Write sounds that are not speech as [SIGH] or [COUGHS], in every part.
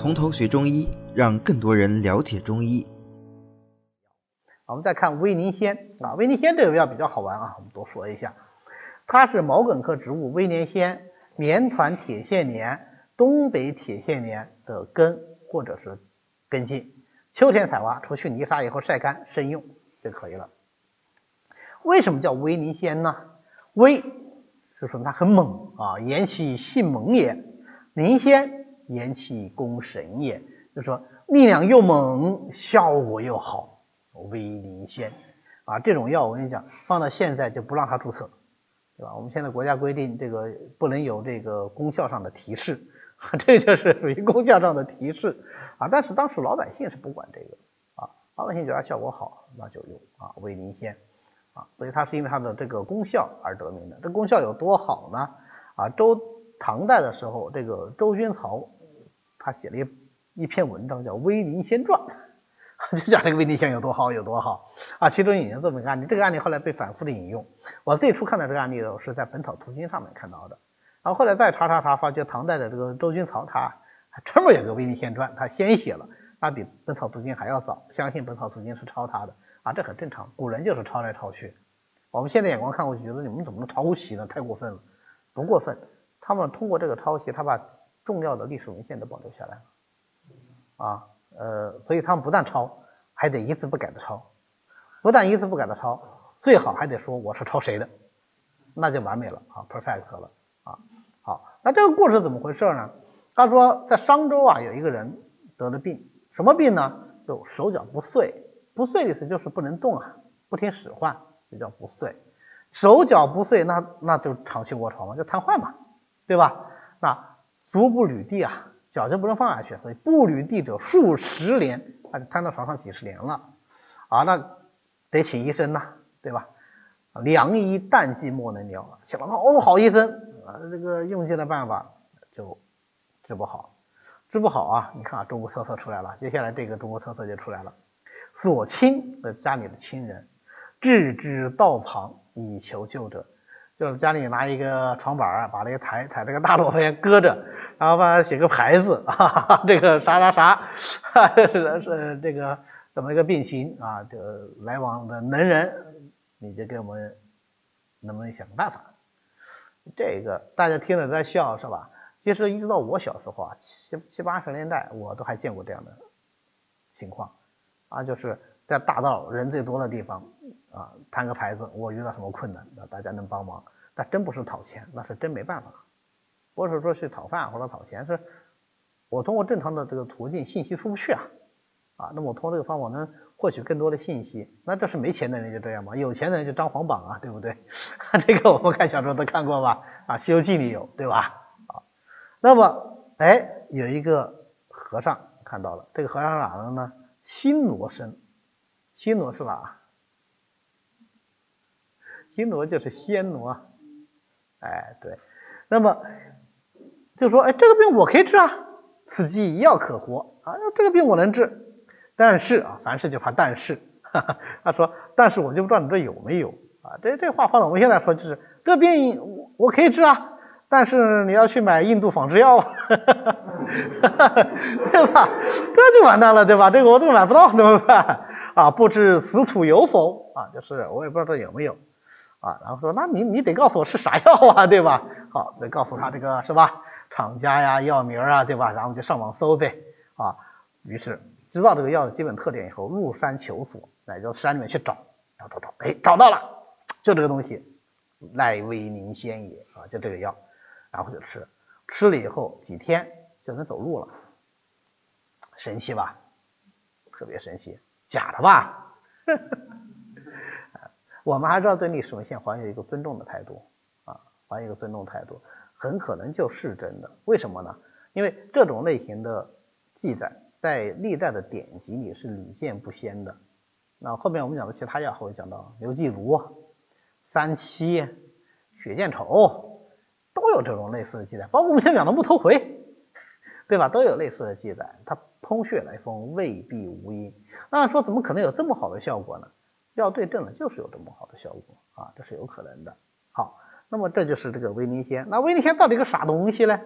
从头学中医，让更多人了解中医。我们再看威宁仙啊，威宁仙这个药比较好玩啊，我们多说一下，它是毛茛科植物威宁仙、绵团铁线莲、东北铁线莲的根或者是根茎，秋天采挖，除去泥沙以后晒干慎用就可以了。为什么叫威宁仙呢？威就说它很猛啊，言其性猛也；宁仙言其功神也，就说力量又猛，效果又好。威灵仙啊，这种药我跟你讲，放到现在就不让它注册，对吧？我们现在国家规定这个不能有这个功效上的提示，[LAUGHS] 这就是属于功效上的提示啊。但是当时老百姓是不管这个啊，老百姓觉得效果好，那就用啊威灵仙。啊，所以它是因为它的这个功效而得名的。这功效有多好呢？啊，周唐代的时候，这个周君曹他写了一一篇文章叫《威灵仙传》，[LAUGHS] 就讲这个威灵仙有多好有多好啊。其中引用这么个案例，这个案例后来被反复的引用。我最初看到这个案例的时候是在《本草图经》上面看到的，然后后来再查查查，发觉唐代的这个周君曹他专门有个《威灵仙传》，他先写了，他比《本草图经》还要早，相信《本草图经》是抄他的。啊，这很正常，古人就是抄来抄去。我们现在眼光看过去，觉得你们怎么能抄袭呢？太过分了，不过分。他们通过这个抄袭，他把重要的历史文献都保留下来了。啊，呃，所以他们不但抄，还得一字不改的抄。不但一字不改的抄，最好还得说我是抄谁的，那就完美了啊，perfect 了啊。好，那这个故事怎么回事呢？他说在商周啊，有一个人得了病，什么病呢？就手脚不遂。不遂的意思就是不能动啊，不听使唤，就叫不遂。手脚不遂，那那就长期卧床嘛，就瘫痪嘛，对吧？那足不履地啊，脚就不能放下去，所以不履地者数十年，他就瘫到床上几十年了啊，那得请医生呐，对吧？良医淡剂莫能疗，请了好好医生啊，这个用尽了办法就治不好，治不好啊！你看啊，中国特色出来了，接下来这个中国特色就出来了。所亲的家里的亲人，置之道旁以求救者，就是家里拿一个床板儿，把那个台台这个大罗盘搁着，然后把它写个牌子，[LAUGHS] 哈哈，这个啥啥啥，[LAUGHS] 是这个怎么一个病情啊？这来往的能人，你就给我们能不能想个办法？这个大家听着在笑是吧？其实一直到我小时候啊，七七八十年代，我都还见过这样的情况。啊，就是在大道人最多的地方啊，摊个牌子，我遇到什么困难，那大家能帮忙。但真不是讨钱，那是真没办法。不是说去讨饭或者讨钱，是我通过正常的这个途径，信息出不去啊。啊，那么我通过这个方法能获取更多的信息。那这是没钱的人就这样嘛，有钱的人就张皇榜啊，对不对？[LAUGHS] 这个我们看小说都看过吧？啊，《西游记》里有，对吧？啊，那么哎，有一个和尚看到了，这个和尚是哪的呢？新罗生，新罗是吧？新罗就是暹罗，哎，对。那么就说，哎，这个病我可以治啊，此疾药可活啊，这个病我能治。但是啊，凡事就怕但是。[LAUGHS] 他说，但是我就不知道你这有没有啊？这这话放到我们现在说，就是这病我我可以治啊。但是你要去买印度仿制药，[LAUGHS] 对吧？这就完蛋了，对吧？这个我都买不到，怎么办？啊，不知此处有否？啊，就是我也不知道这有没有啊。然后说，那你你得告诉我是啥药啊，对吧？好，得告诉他这个是吧？厂家呀，药名啊，对吧？然后就上网搜呗。啊，于是知道这个药的基本特点以后，入山求索，来到山里面去找，找找找，哎，找到了，就这个东西，赖威宁仙也啊，就这个药。然后就吃，吃了以后几天就能走路了，神奇吧？特别神奇，假的吧？[LAUGHS] 我们还是要对历史文献怀有一个尊重的态度啊，怀有一个尊重态度，很可能就是真的。为什么呢？因为这种类型的记载在历代的典籍里是屡见不鲜的。那后面我们讲的其他药会讲到刘季如、三七、血见丑。都有这种类似的记载，包括我们先讲的木头回，[LAUGHS] 对吧？都有类似的记载。它通血来风，未必无因。那说怎么可能有这么好的效果呢？要对症了，就是有这么好的效果啊，这是有可能的。好，那么这就是这个威灵仙。那威灵仙到底个啥东西呢？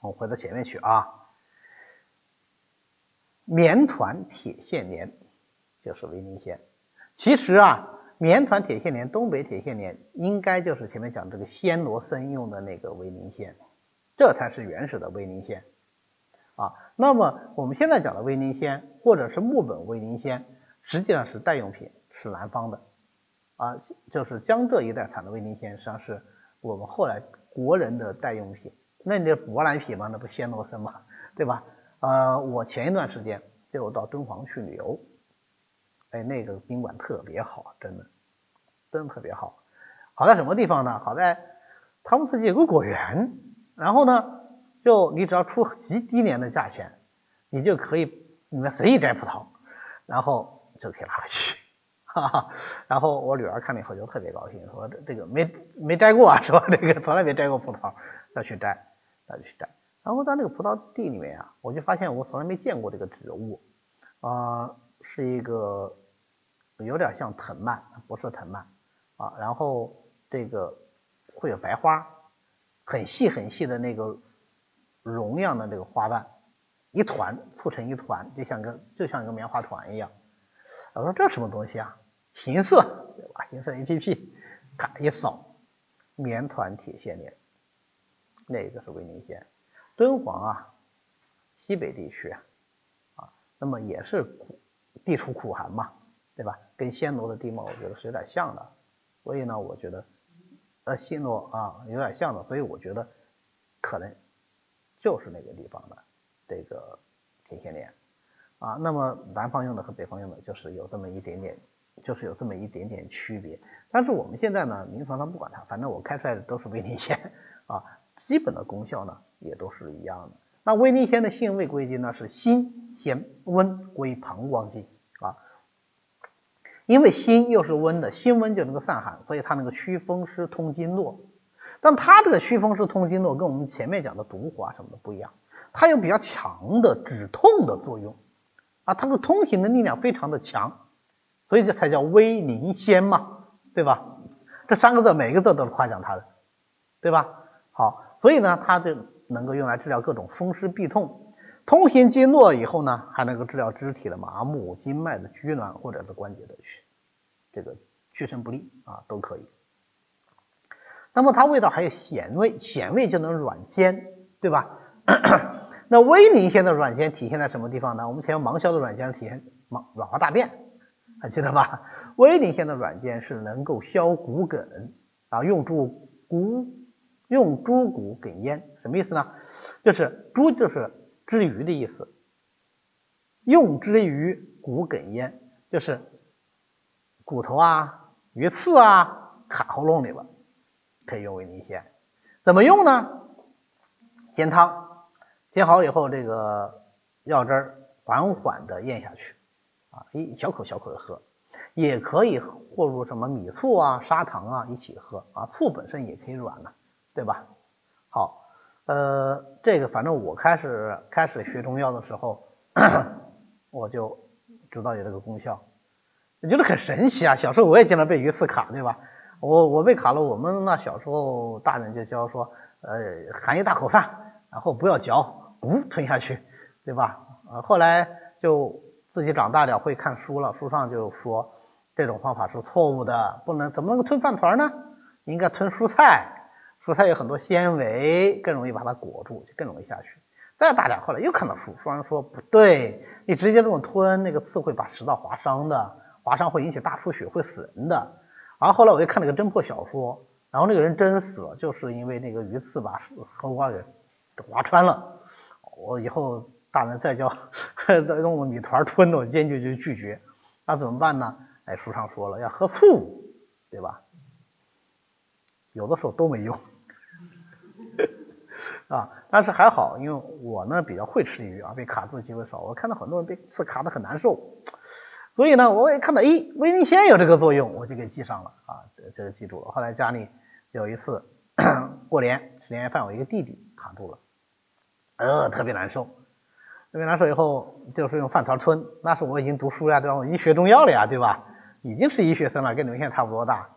我回到前面去啊。棉团铁线莲就是威灵仙。其实啊，棉团铁线莲、东北铁线莲应该就是前面讲这个暹罗僧用的那个威灵仙，这才是原始的威灵仙啊。那么我们现在讲的威灵仙或者是木本威灵仙，实际上是代用品，是南方的啊，就是江浙一带产的威宁仙，实际上是我们后来国人的代用品。那你这博兰品嘛，那不暹罗僧嘛，对吧？呃，我前一段时间就到敦煌去旅游，哎，那个宾馆特别好，真的，真的特别好。好在什么地方呢？好在他们自己有个果园，然后呢，就你只要出极低廉的价钱，你就可以里面随意摘葡萄，然后就可以拿回去，哈哈。然后我女儿看了以后就特别高兴，说这这个没没摘过啊，是吧？这个从来没摘过葡萄，要去摘，要去摘。然后在那个葡萄地里面啊，我就发现我从来没见过这个植物，啊，是一个有点像藤蔓，不是藤蔓啊。然后这个会有白花，很细很细的那个绒样的这个花瓣，一团簇成一团，就像个就像一个棉花团一样。我说这什么东西啊？银色对吧？银色 A P P，咔一扫，棉团铁线莲，那个是维尼仙。敦煌啊，西北地区啊，那么也是苦地处苦寒嘛，对吧？跟暹罗的地貌我觉得是有点像的，所以呢，我觉得呃暹罗啊有点像的，所以我觉得可能就是那个地方的这个铁线莲啊。那么南方用的和北方用的就是有这么一点点，就是有这么一点点区别。但是我们现在呢，临床上不管它，反正我开出来的都是威尼仙啊，基本的功效呢。也都是一样的。那威尼仙的性味归经呢是辛、咸、温归膀胱经啊。因为辛又是温的，辛温就能够散寒，所以它能够祛风湿通经络。但它这个祛风湿通经络跟我们前面讲的毒火啊什么的不一样，它有比较强的止痛的作用啊，它的通行的力量非常的强，所以这才叫威宁仙嘛，对吧？这三个字每个字都是夸奖它的，对吧？好，所以呢，它就。能够用来治疗各种风湿痹痛，通行经络以后呢，还能够治疗肢体的麻木、经脉的拘挛或者是关节的这个屈伸不利啊，都可以。那么它味道还有咸味，咸味就能软坚，对吧？[COUGHS] 那威宁仙的软件体现在什么地方呢？我们前面芒硝的软件体现芒软化大便，还记得吧？威宁仙的软件是能够消骨梗啊，用猪骨。用猪骨梗咽什么意思呢？就是猪就是之鱼的意思，用之于骨梗咽就是骨头啊、鱼刺啊卡喉咙里了，可以用威尼仙。怎么用呢？煎汤，煎好以后，这个药汁儿缓缓的咽下去啊，一小口小口的喝，也可以和入什么米醋啊、砂糖啊一起喝啊，醋本身也可以软的。对吧？好，呃，这个反正我开始开始学中药的时候，我就知道有这个功效，我觉得很神奇啊。小时候我也经常被鱼刺卡，对吧？我我被卡了，我们那小时候大人就教说，呃，含一大口饭，然后不要嚼，咕吞下去，对吧？呃，后来就自己长大点会看书了，书上就说这种方法是错误的，不能怎么能够吞饭团呢？应该吞蔬菜。蔬菜有很多纤维，更容易把它裹住，就更容易下去。再大点，后来又看到书，书上说不对，你直接这种吞，那个刺会把食道划伤的，划伤会引起大出血，会死人的。然后后来我又看了个侦破小说，然后那个人真死了，就是因为那个鱼刺把喉管给划穿了。我以后大人再教再用米团吞的，我坚决就拒绝。那怎么办呢？哎，书上说了要喝醋，对吧？有的时候都没用。[LAUGHS] 啊，但是还好，因为我呢比较会吃鱼啊，被卡住的机会少。我看到很多人被刺卡的很难受，所以呢，我也看到，咦，威尼仙有这个作用，我就给记上了啊，这这个记住了。后来家里有一次 [COUGHS] 过年吃年夜饭，我一个弟弟卡住了，呃，特别难受，特别难受。以后就是用饭团吞，那时我已经读书呀，对吧？我已经学中药了呀，对吧？已经是医学生了，跟你们现在差不多大，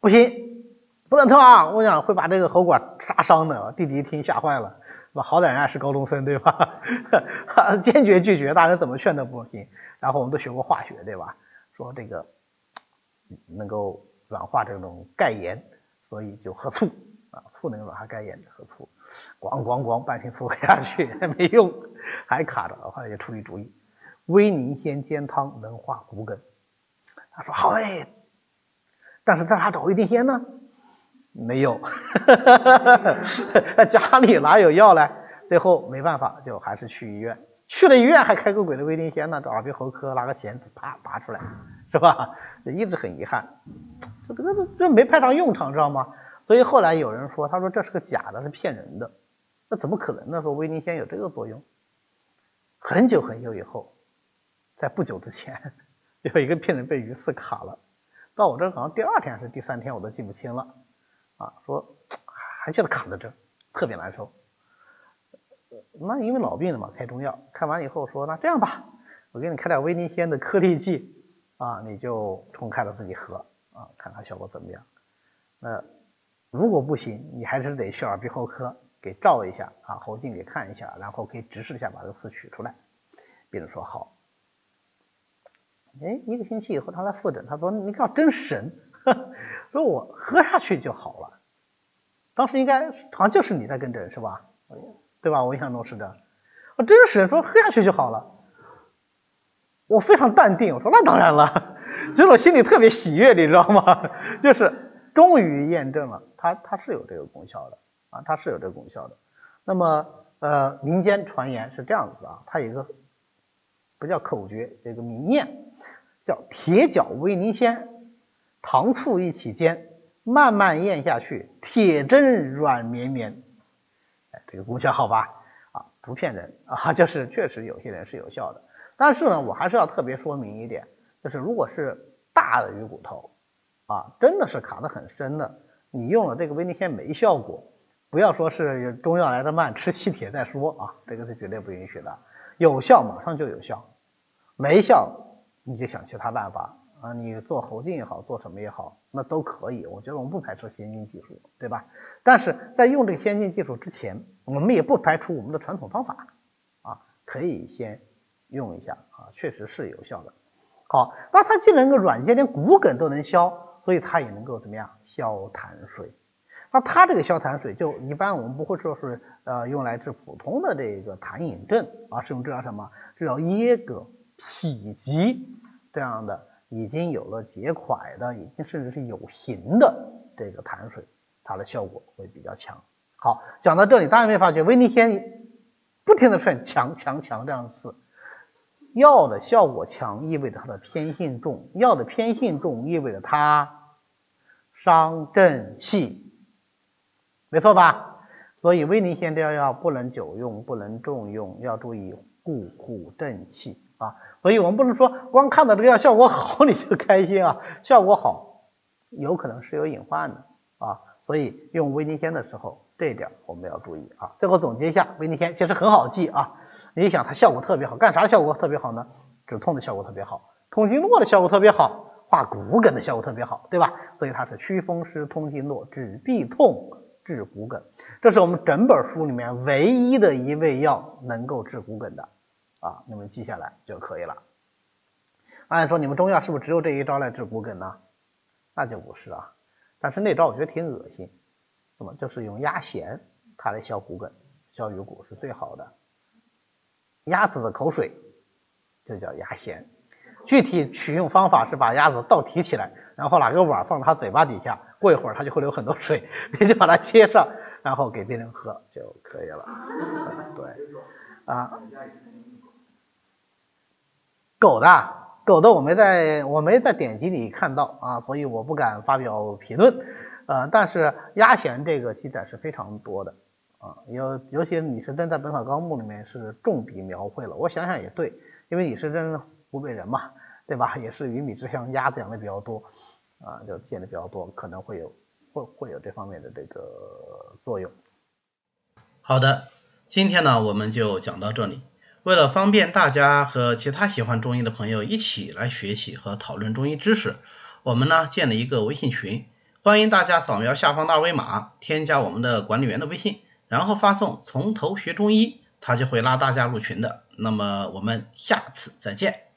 不行。不能吞啊！我想会把这个喉管扎伤的。弟弟一听吓坏了，吧？好歹人家是高中生，对吧？[LAUGHS] 坚决拒绝，大人怎么劝都不行。然后我们都学过化学，对吧？说这个能够软化这种钙盐，所以就喝醋啊，醋能软化钙盐，喝醋。咣咣咣，半瓶醋喝下去 [LAUGHS] 没用，还卡着。后来就出一主意，威宁仙煎汤能化骨梗。他说好哎，但是在哪找威宁仙呢？没有，[LAUGHS] 家里哪有药嘞？最后没办法，就还是去医院。去了医院还开个鬼的威宁仙呢，找耳鼻喉科拿个钳子啪拔出来，是吧？[LAUGHS] 就一直很遗憾，这这这这没派上用场，知道吗？所以后来有人说，他说这是个假的，是骗人的。那怎么可能呢？说威宁鲜有这个作用？很久很久以后，在不久之前，[LAUGHS] 有一个病人被鱼刺卡了，到我这好像第二天还是第三天，我都记不清了。啊，说 [TSK] 还觉得卡在这，特别难受。那因为老病了嘛，开中药，开完以后说，那这样吧，我给你开点威宁鲜的颗粒剂啊，你就冲开了自己喝啊，看看效果怎么样。那如果不行，你还是得去耳鼻喉科给照一下啊，喉镜给看一下，然后可以直视一下把这个刺取出来。病人说好。哎，一个星期以后他来复诊，他说你看真神，[LAUGHS] 说我喝下去就好了。当时应该好像就是你在跟诊是吧？对吧？我印象中是这样。我真神说喝下去就好了。我非常淡定，我说那当然了。其 [LAUGHS] 实我心里特别喜悦，你知道吗？[LAUGHS] 就是终于验证了，它它是有这个功效的啊，它是有这个功效的。那么呃，民间传言是这样子啊，它有一个不叫口诀，这个名谚。叫铁脚威宁鲜，糖醋一起煎，慢慢咽下去，铁针软绵绵。哎，这个功效好吧？啊，不骗人啊，就是确实有些人是有效的。但是呢，我还是要特别说明一点，就是如果是大的鱼骨头啊，真的是卡得很深的，你用了这个威宁鲜没效果，不要说是中药来的慢，吃气铁再说啊，这个是绝对不允许的。有效马上就有效，没效。你就想其他办法啊，你做喉镜也好，做什么也好，那都可以。我觉得我们不排斥先进技术，对吧？但是在用这个先进技术之前，我们也不排除我们的传统方法啊，可以先用一下啊，确实是有效的。好，那它既能够软件，连骨梗都能消，所以它也能够怎么样消痰水？那它这个消痰水，就一般我们不会说是呃用来治普通的这个痰饮症而是用治疗什么？治疗噎膈。痞积这样的已经有了结块的，已经甚至是有形的这个痰水，它的效果会比较强。好，讲到这里，大家有没有发觉威尼先不停的出现强强强这样的字？药的效果强意味着它的偏性重，药的偏性重意味着它伤正气，没错吧？所以威尼仙这药不能久用，不能重用，要注意固护正气。啊，所以我们不能说光看到这个药效果好你就开心啊，[LAUGHS] 效果好有可能是有隐患的啊，所以用威尼仙的时候这一点我们要注意啊。最后总结一下，威尼仙其实很好记啊，你想它效果特别好，干啥效果特别好呢？止痛的效果特别好，通经络的效果特别好，化骨梗的效果特别好，对吧？所以它是祛风湿、通经络、治痹痛、治骨梗，这是我们整本书里面唯一的一味药能够治骨梗的。啊，你们记下来就可以了。按说你们中药是不是只有这一招来治骨梗呢？那就不是啊。但是那招我觉得挺恶心，那么就是用鸭涎它来消骨梗、消鱼骨是最好的。鸭子的口水就叫鸭涎，具体取用方法是把鸭子倒提起来，然后拿个碗放它嘴巴底下，过一会儿它就会流很多水，[LAUGHS] 你就把它接上，然后给病人喝就可以了。对，啊。狗的，狗的我没在，我没在典籍里看到啊，所以我不敢发表评论。呃，但是鸭涎这个记载是非常多的啊，尤尤其李时珍在《本草纲目》里面是重笔描绘了。我想想也对，因为李时珍湖北人嘛，对吧？也是鱼米之乡，鸭子养的比较多啊，就见的比较多，可能会有会会有这方面的这个作用。好的，今天呢我们就讲到这里。为了方便大家和其他喜欢中医的朋友一起来学习和讨论中医知识，我们呢建了一个微信群，欢迎大家扫描下方的二维码，添加我们的管理员的微信。然后发送“从头学中医”，他就会拉大家入群的。那么我们下次再见。